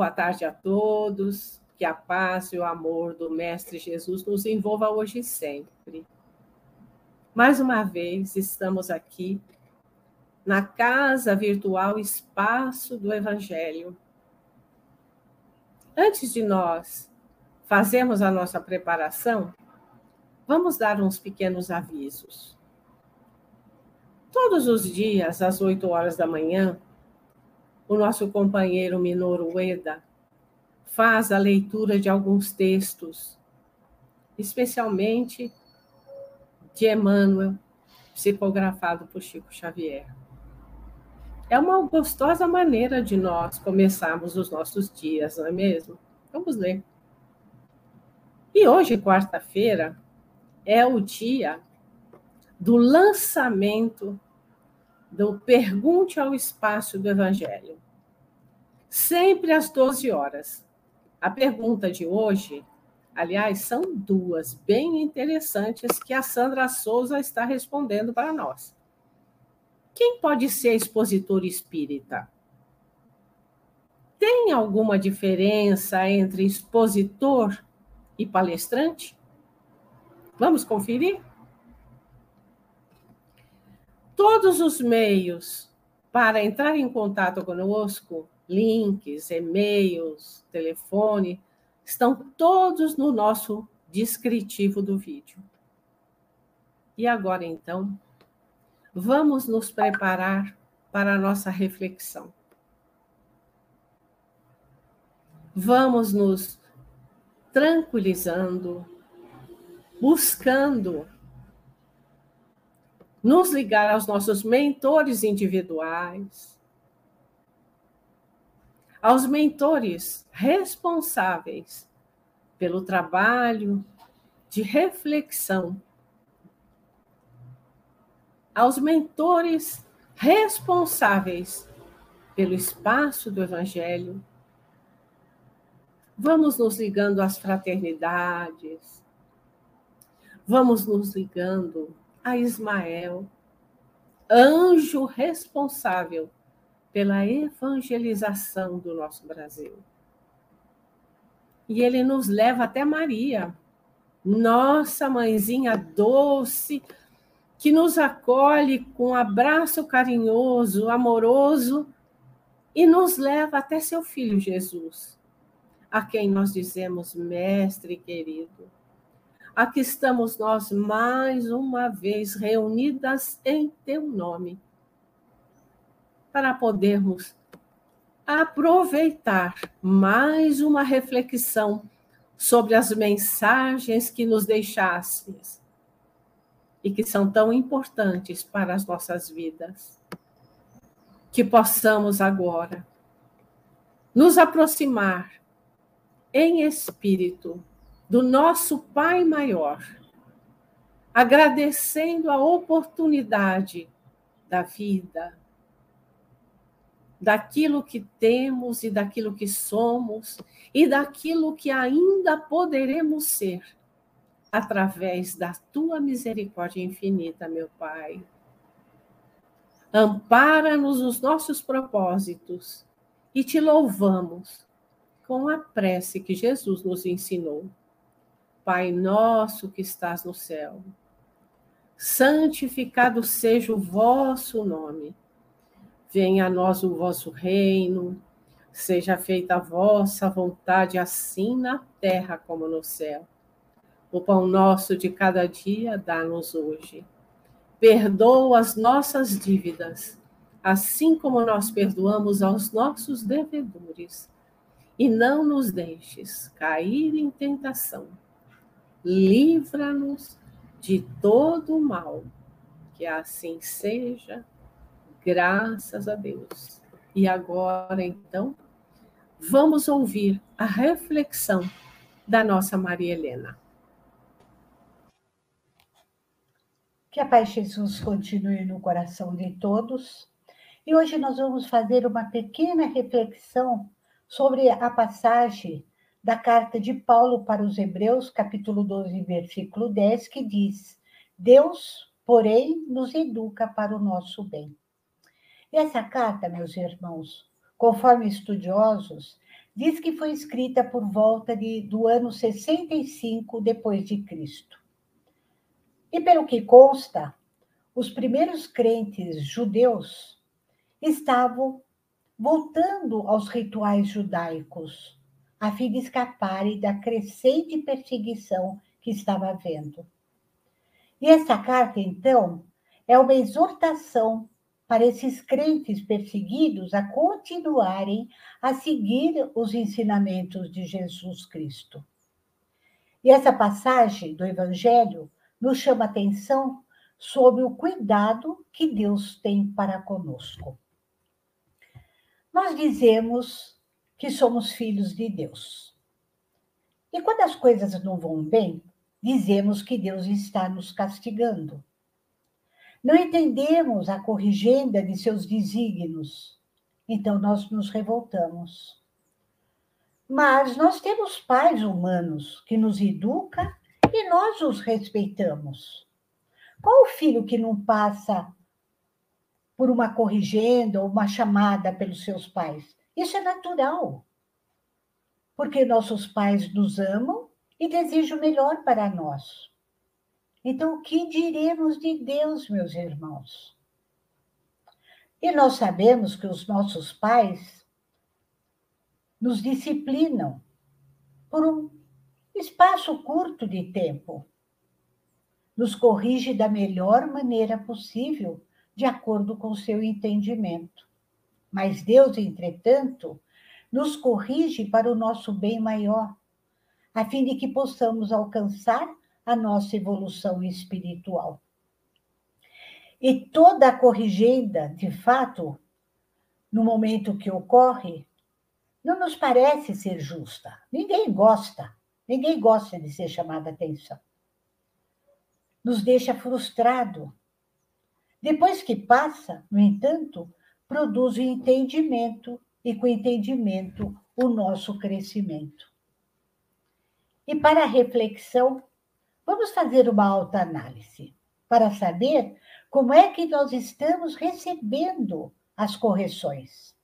Boa tarde a todos. Que a paz e o amor do Mestre Jesus nos envolva hoje e sempre. Mais uma vez estamos aqui na casa virtual Espaço do Evangelho. Antes de nós fazermos a nossa preparação, vamos dar uns pequenos avisos. Todos os dias, às 8 horas da manhã, o nosso companheiro Minoru Ueda faz a leitura de alguns textos, especialmente de Emmanuel, psicografado por Chico Xavier. É uma gostosa maneira de nós começarmos os nossos dias, não é mesmo? Vamos ler. E hoje, quarta-feira, é o dia do lançamento do Pergunte ao Espaço do Evangelho. Sempre às 12 horas. A pergunta de hoje, aliás, são duas bem interessantes que a Sandra Souza está respondendo para nós. Quem pode ser expositor espírita? Tem alguma diferença entre expositor e palestrante? Vamos conferir? Todos os meios para entrar em contato conosco, links, e-mails, telefone, estão todos no nosso descritivo do vídeo. E agora, então, vamos nos preparar para a nossa reflexão. Vamos nos tranquilizando, buscando nos ligar aos nossos mentores individuais, aos mentores responsáveis pelo trabalho de reflexão, aos mentores responsáveis pelo espaço do Evangelho. Vamos nos ligando às fraternidades, vamos nos ligando a Ismael, anjo responsável pela evangelização do nosso Brasil. E ele nos leva até Maria, nossa mãezinha doce, que nos acolhe com um abraço carinhoso, amoroso, e nos leva até seu filho Jesus, a quem nós dizemos, mestre querido Aqui estamos nós mais uma vez reunidas em teu nome, para podermos aproveitar mais uma reflexão sobre as mensagens que nos deixastes e que são tão importantes para as nossas vidas. Que possamos agora nos aproximar em espírito do nosso Pai Maior, agradecendo a oportunidade da vida, daquilo que temos e daquilo que somos e daquilo que ainda poderemos ser, através da tua misericórdia infinita, meu Pai. Ampara-nos os nossos propósitos e te louvamos com a prece que Jesus nos ensinou. Pai nosso que estás no céu, santificado seja o vosso nome. Venha a nós o vosso reino, seja feita a vossa vontade, assim na terra como no céu. O pão nosso de cada dia dá-nos hoje. Perdoa as nossas dívidas, assim como nós perdoamos aos nossos devedores. E não nos deixes cair em tentação livra-nos de todo o mal. Que assim seja, graças a Deus. E agora, então, vamos ouvir a reflexão da nossa Maria Helena. Que a paz de Jesus continue no coração de todos. E hoje nós vamos fazer uma pequena reflexão sobre a passagem da carta de Paulo para os Hebreus, capítulo 12, versículo 10, que diz: Deus, porém, nos educa para o nosso bem. E essa carta, meus irmãos, conforme estudiosos, diz que foi escrita por volta de, do ano 65 depois de Cristo. E pelo que consta, os primeiros crentes judeus estavam voltando aos rituais judaicos, a fim de escaparem da crescente perseguição que estava havendo. E essa carta, então, é uma exortação para esses crentes perseguidos a continuarem a seguir os ensinamentos de Jesus Cristo. E essa passagem do Evangelho nos chama atenção sobre o cuidado que Deus tem para conosco. Nós dizemos que somos filhos de Deus. E quando as coisas não vão bem, dizemos que Deus está nos castigando. Não entendemos a corrigenda de seus desígnios, então nós nos revoltamos. Mas nós temos pais humanos que nos educam e nós os respeitamos. Qual o filho que não passa por uma corrigenda ou uma chamada pelos seus pais? Isso é natural. Porque nossos pais nos amam e desejam o melhor para nós. Então, o que diremos de Deus, meus irmãos? E nós sabemos que os nossos pais nos disciplinam por um espaço curto de tempo. Nos corrige da melhor maneira possível, de acordo com o seu entendimento. Mas Deus, entretanto, nos corrige para o nosso bem maior, a fim de que possamos alcançar a nossa evolução espiritual. E toda a corrigenda, de fato, no momento que ocorre, não nos parece ser justa. Ninguém gosta, ninguém gosta de ser chamada atenção. Nos deixa frustrado. Depois que passa, no entanto, produz o entendimento e com o entendimento o nosso crescimento. E para a reflexão, Vamos fazer uma autoanálise para saber como é que nós estamos recebendo as correções.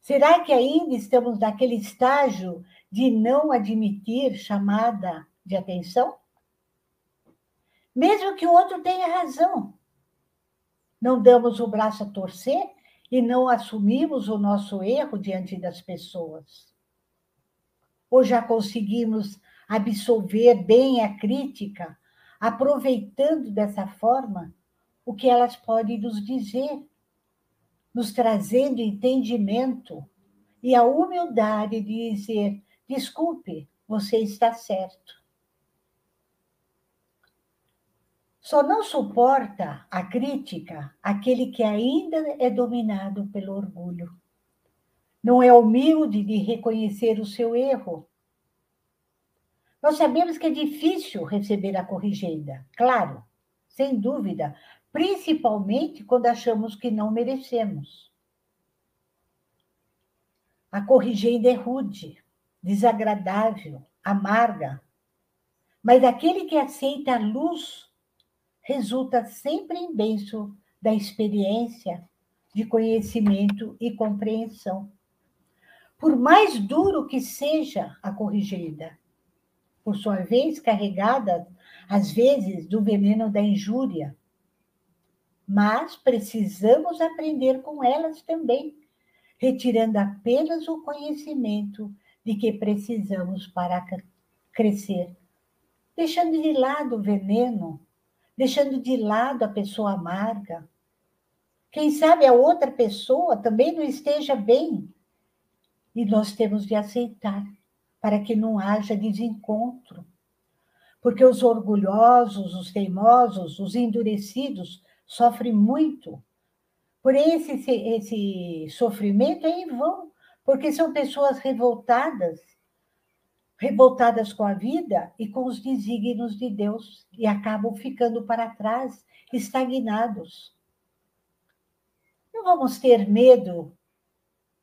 Será que ainda estamos naquele estágio de não admitir chamada de atenção? Mesmo que o outro tenha razão, não damos o braço a torcer e não assumimos o nosso erro diante das pessoas. Ou já conseguimos absolver bem a crítica, aproveitando dessa forma o que elas podem nos dizer, nos trazendo entendimento e a humildade de dizer: desculpe, você está certo. Só não suporta a crítica aquele que ainda é dominado pelo orgulho. Não é humilde de reconhecer o seu erro nós sabemos que é difícil receber a corrigenda, claro, sem dúvida, principalmente quando achamos que não merecemos. A corrigenda é rude, desagradável, amarga, mas aquele que aceita a luz resulta sempre em benção da experiência, de conhecimento e compreensão. Por mais duro que seja a corrigenda, por sua vez, carregada, às vezes, do veneno da injúria. Mas precisamos aprender com elas também, retirando apenas o conhecimento de que precisamos para crescer, deixando de lado o veneno, deixando de lado a pessoa amarga. Quem sabe a outra pessoa também não esteja bem e nós temos de aceitar para que não haja desencontro. Porque os orgulhosos, os teimosos, os endurecidos sofrem muito. Por esse, esse sofrimento é em vão, porque são pessoas revoltadas, revoltadas com a vida e com os desígnios de Deus, e acabam ficando para trás, estagnados. Não vamos ter medo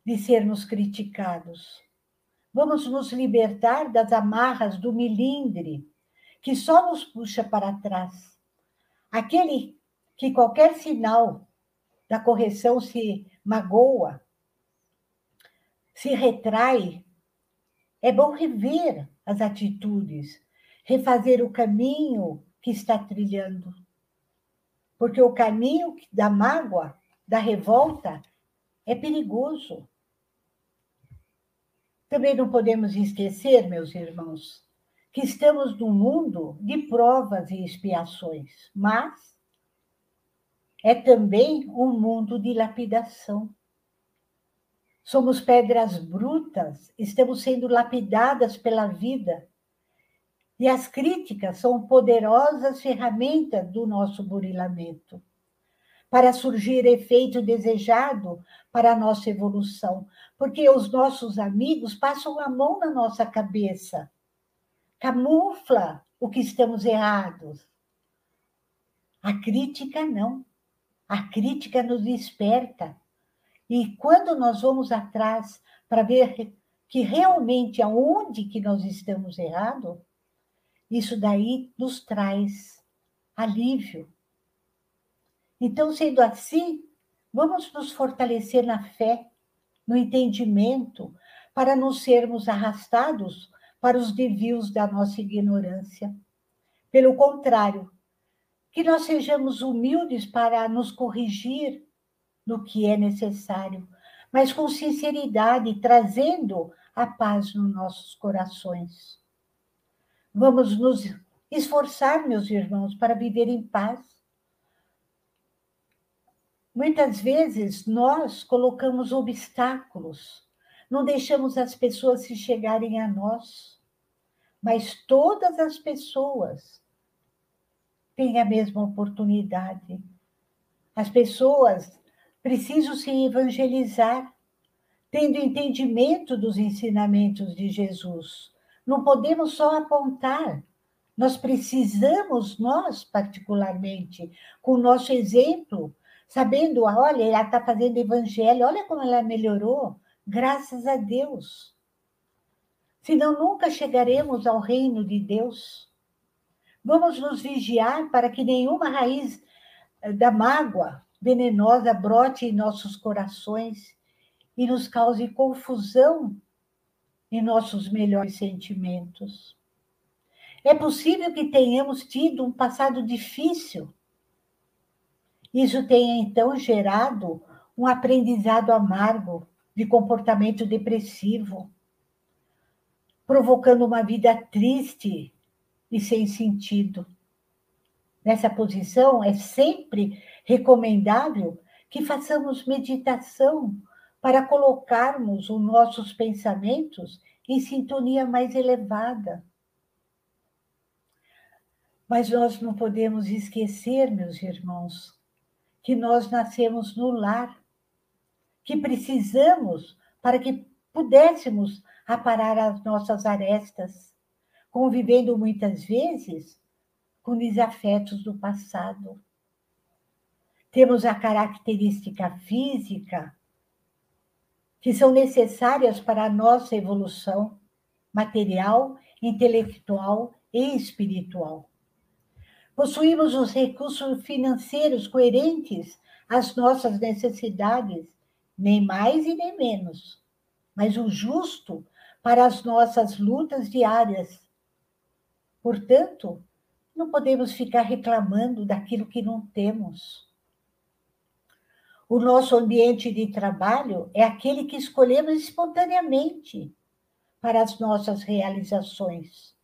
de sermos criticados. Vamos nos libertar das amarras do milindre, que só nos puxa para trás. Aquele que qualquer sinal da correção se magoa, se retrai, é bom rever as atitudes, refazer o caminho que está trilhando. Porque o caminho da mágoa, da revolta, é perigoso. Também não podemos esquecer, meus irmãos, que estamos num mundo de provas e expiações, mas é também um mundo de lapidação. Somos pedras brutas, estamos sendo lapidadas pela vida. E as críticas são poderosas ferramentas do nosso burilamento para surgir efeito desejado para a nossa evolução, porque os nossos amigos passam a mão na nossa cabeça, camufla o que estamos errados. A crítica não. A crítica nos desperta. E quando nós vamos atrás para ver que realmente aonde que nós estamos errados, isso daí nos traz alívio. Então, sendo assim, vamos nos fortalecer na fé, no entendimento, para não sermos arrastados para os desvios da nossa ignorância. Pelo contrário, que nós sejamos humildes para nos corrigir no que é necessário, mas com sinceridade, trazendo a paz nos nossos corações. Vamos nos esforçar, meus irmãos, para viver em paz. Muitas vezes nós colocamos obstáculos, não deixamos as pessoas se chegarem a nós, mas todas as pessoas têm a mesma oportunidade. As pessoas precisam se evangelizar, tendo entendimento dos ensinamentos de Jesus. Não podemos só apontar. Nós precisamos, nós particularmente, com o nosso exemplo, sabendo, olha, ela está fazendo evangelho, olha como ela melhorou, graças a Deus. Senão nunca chegaremos ao reino de Deus. Vamos nos vigiar para que nenhuma raiz eh, da mágoa venenosa brote em nossos corações e nos cause confusão em nossos melhores sentimentos. É possível que tenhamos tido um passado difícil. Isso tenha então gerado um aprendizado amargo de comportamento depressivo, provocando uma vida triste e sem sentido. Nessa posição, é sempre recomendável que façamos meditação para colocarmos os nossos pensamentos em sintonia mais elevada. Mas nós não podemos esquecer, meus irmãos, que nós nascemos no lar, que precisamos para que pudéssemos aparar as nossas arestas convivendo muitas vezes com desafetos do passado. Temos a característica física que são necessárias para a nossa evolução material, intelectual e espiritual. Possuímos os recursos financeiros coerentes às nossas necessidades, nem mais e nem menos, mas o justo para as nossas lutas diárias Portanto, não podemos ficar reclamando daquilo que não temos. O nosso ambiente de trabalho é aquele que escolhemos espontaneamente para as nossas realizações.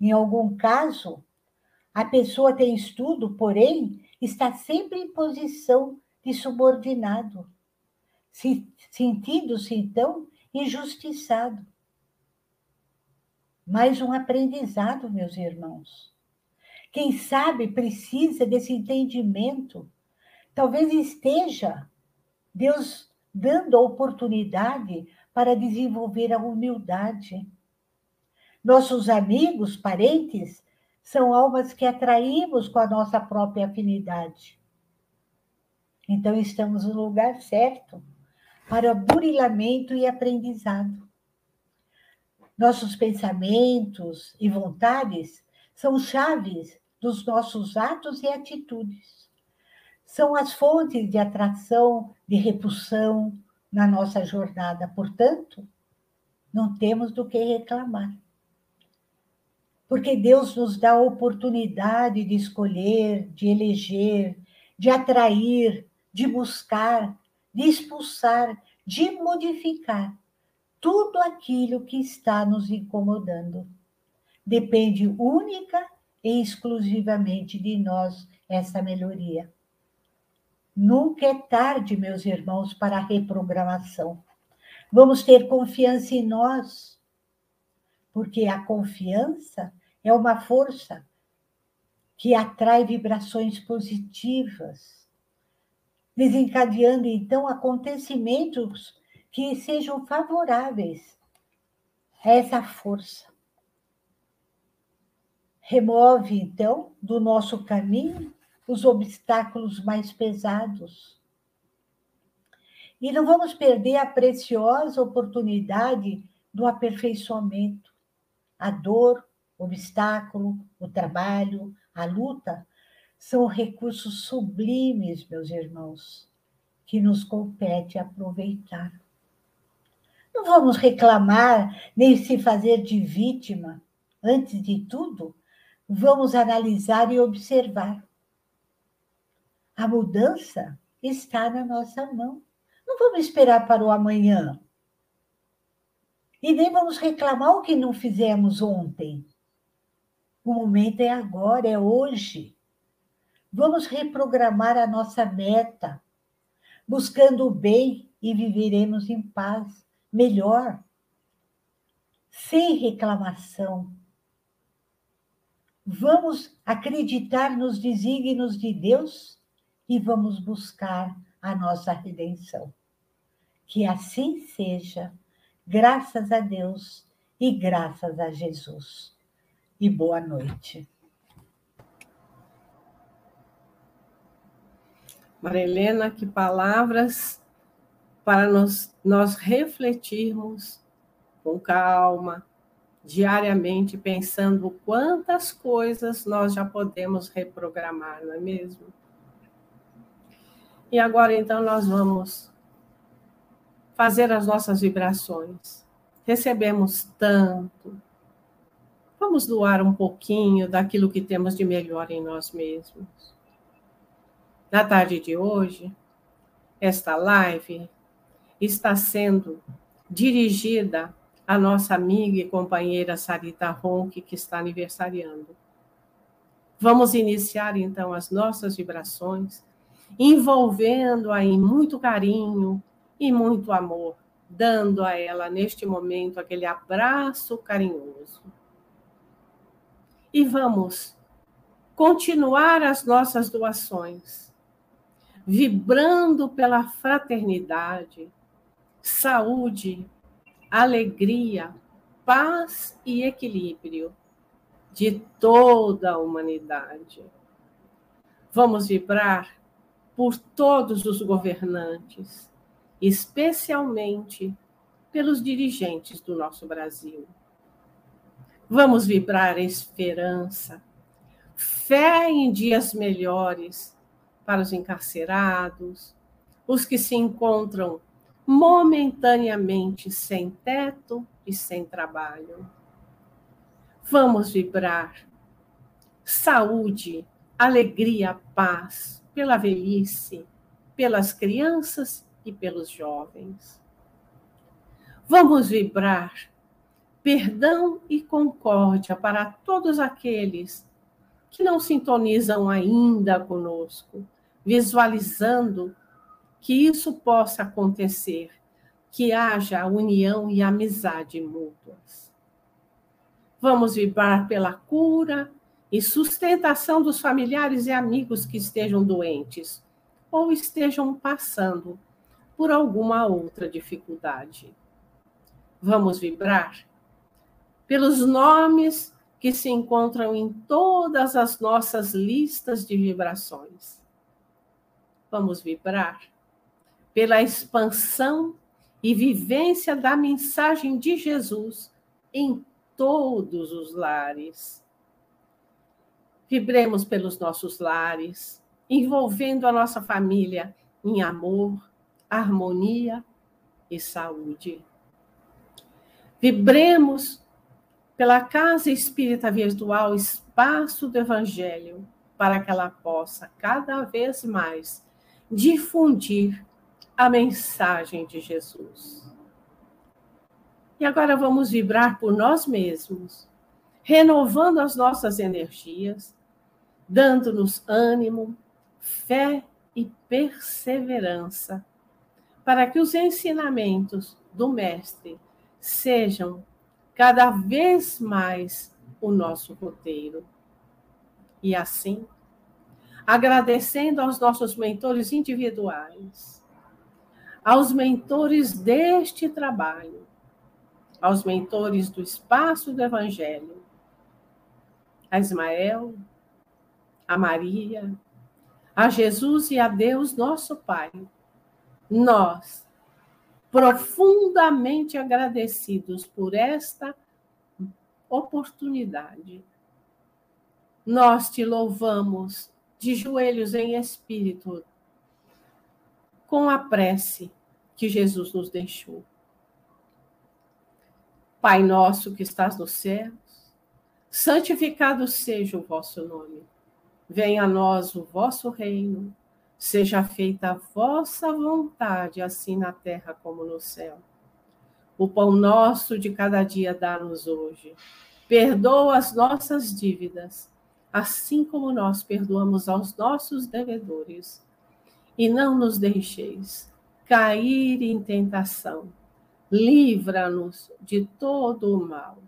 Em algum caso, a pessoa tem estudo, porém, está sempre em posição de subordinado, sentindo-se, então, injustiçado mais um aprendizado, meus irmãos. Quem sabe precisa desse entendimento. Talvez esteja Deus dando a oportunidade para desenvolver a humildade. Nossos amigos, parentes, são almas que atraímos com a nossa própria afinidade. Então, estamos no lugar certo para burilamento e aprendizado. Nossos pensamentos e vontades são chaves dos nossos atos e atitudes. São as fontes de atração, de repulsão, na nossa jornada. Portanto, não temos do que reclamar. Porque Deus nos dá a oportunidade de escolher, de eleger, de atrair, de buscar, de expulsar, de modificar tudo aquilo que está nos incomodando. Depende única e exclusivamente de nós essa melhoria. Nunca é tarde, meus irmãos, para a reprogramação. Vamos ter confiança em nós, porque a confiança é uma força que atrai vibrações positivas, desencadeando então acontecimentos que sejam favoráveis a essa força. Remove então do nosso caminho os obstáculos mais pesados. E não vamos perder a preciosa oportunidade do aperfeiçoamento. A dor, o obstáculo, o trabalho, a luta são recursos sublimes, meus irmãos, que nos compete aproveitar. Não vamos reclamar nem se fazer de vítima. Antes de tudo, vamos analisar e observar. A mudança está na nossa mão. Não vamos esperar para o amanhã. E nem vamos reclamar o que não fizemos ontem. O momento é agora, é hoje. Vamos reprogramar a nossa meta, buscando o bem e viveremos em paz, melhor, sem reclamação. Vamos acreditar nos desígnios de Deus e vamos buscar a nossa redenção. Que assim seja, graças a Deus e graças a Jesus. E boa noite. Maria Helena, que palavras para nós, nós refletirmos com calma, diariamente, pensando quantas coisas nós já podemos reprogramar, não é mesmo? E agora, então, nós vamos fazer as nossas vibrações. Recebemos tanto. Vamos doar um pouquinho daquilo que temos de melhor em nós mesmos. Na tarde de hoje, esta live está sendo dirigida à nossa amiga e companheira Sarita Ronque, que está aniversariando. Vamos iniciar então as nossas vibrações envolvendo-a em muito carinho e muito amor, dando a ela neste momento aquele abraço carinhoso. E vamos continuar as nossas doações, vibrando pela fraternidade, saúde, alegria, paz e equilíbrio de toda a humanidade. Vamos vibrar por todos os governantes, especialmente pelos dirigentes do nosso Brasil. Vamos vibrar esperança, fé em dias melhores para os encarcerados, os que se encontram momentaneamente sem teto e sem trabalho. Vamos vibrar saúde, alegria, paz pela velhice, pelas crianças e pelos jovens. Vamos vibrar perdão e concórdia para todos aqueles que não sintonizam ainda conosco, visualizando que isso possa acontecer, que haja união e amizade mútuas. Vamos vibrar pela cura e sustentação dos familiares e amigos que estejam doentes ou estejam passando por alguma outra dificuldade. Vamos vibrar pelos nomes que se encontram em todas as nossas listas de vibrações. Vamos vibrar pela expansão e vivência da mensagem de Jesus em todos os lares Vibremos pelos nossos lares, envolvendo a nossa família em amor, harmonia e saúde. Vibremos pela Casa Espírita Virtual Espaço do Evangelho, para que ela possa cada vez mais difundir a mensagem de Jesus. E agora vamos vibrar por nós mesmos, renovando as nossas energias, dando-nos ânimo, fé e perseverança, para que os ensinamentos do Mestre sejam cada vez mais o nosso roteiro. E assim, agradecendo aos nossos mentores individuais, aos mentores deste trabalho, aos mentores do espaço do Evangelho, a Ismael, a Maria, a Jesus e a Deus, nosso Pai. Nós, profundamente agradecidos por esta oportunidade, nós te louvamos de joelhos em espírito, com a prece que Jesus nos deixou. Pai nosso que estás nos céus, santificado seja o vosso nome. Venha a nós o vosso reino. Seja feita a vossa vontade, assim na terra como no céu. O pão nosso de cada dia dá-nos hoje. Perdoa as nossas dívidas, assim como nós perdoamos aos nossos devedores. E não nos deixeis cair em tentação livra-nos de todo o mal.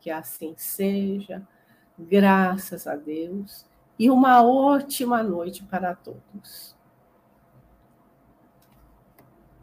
Que assim seja, graças a Deus, e uma ótima noite para todos.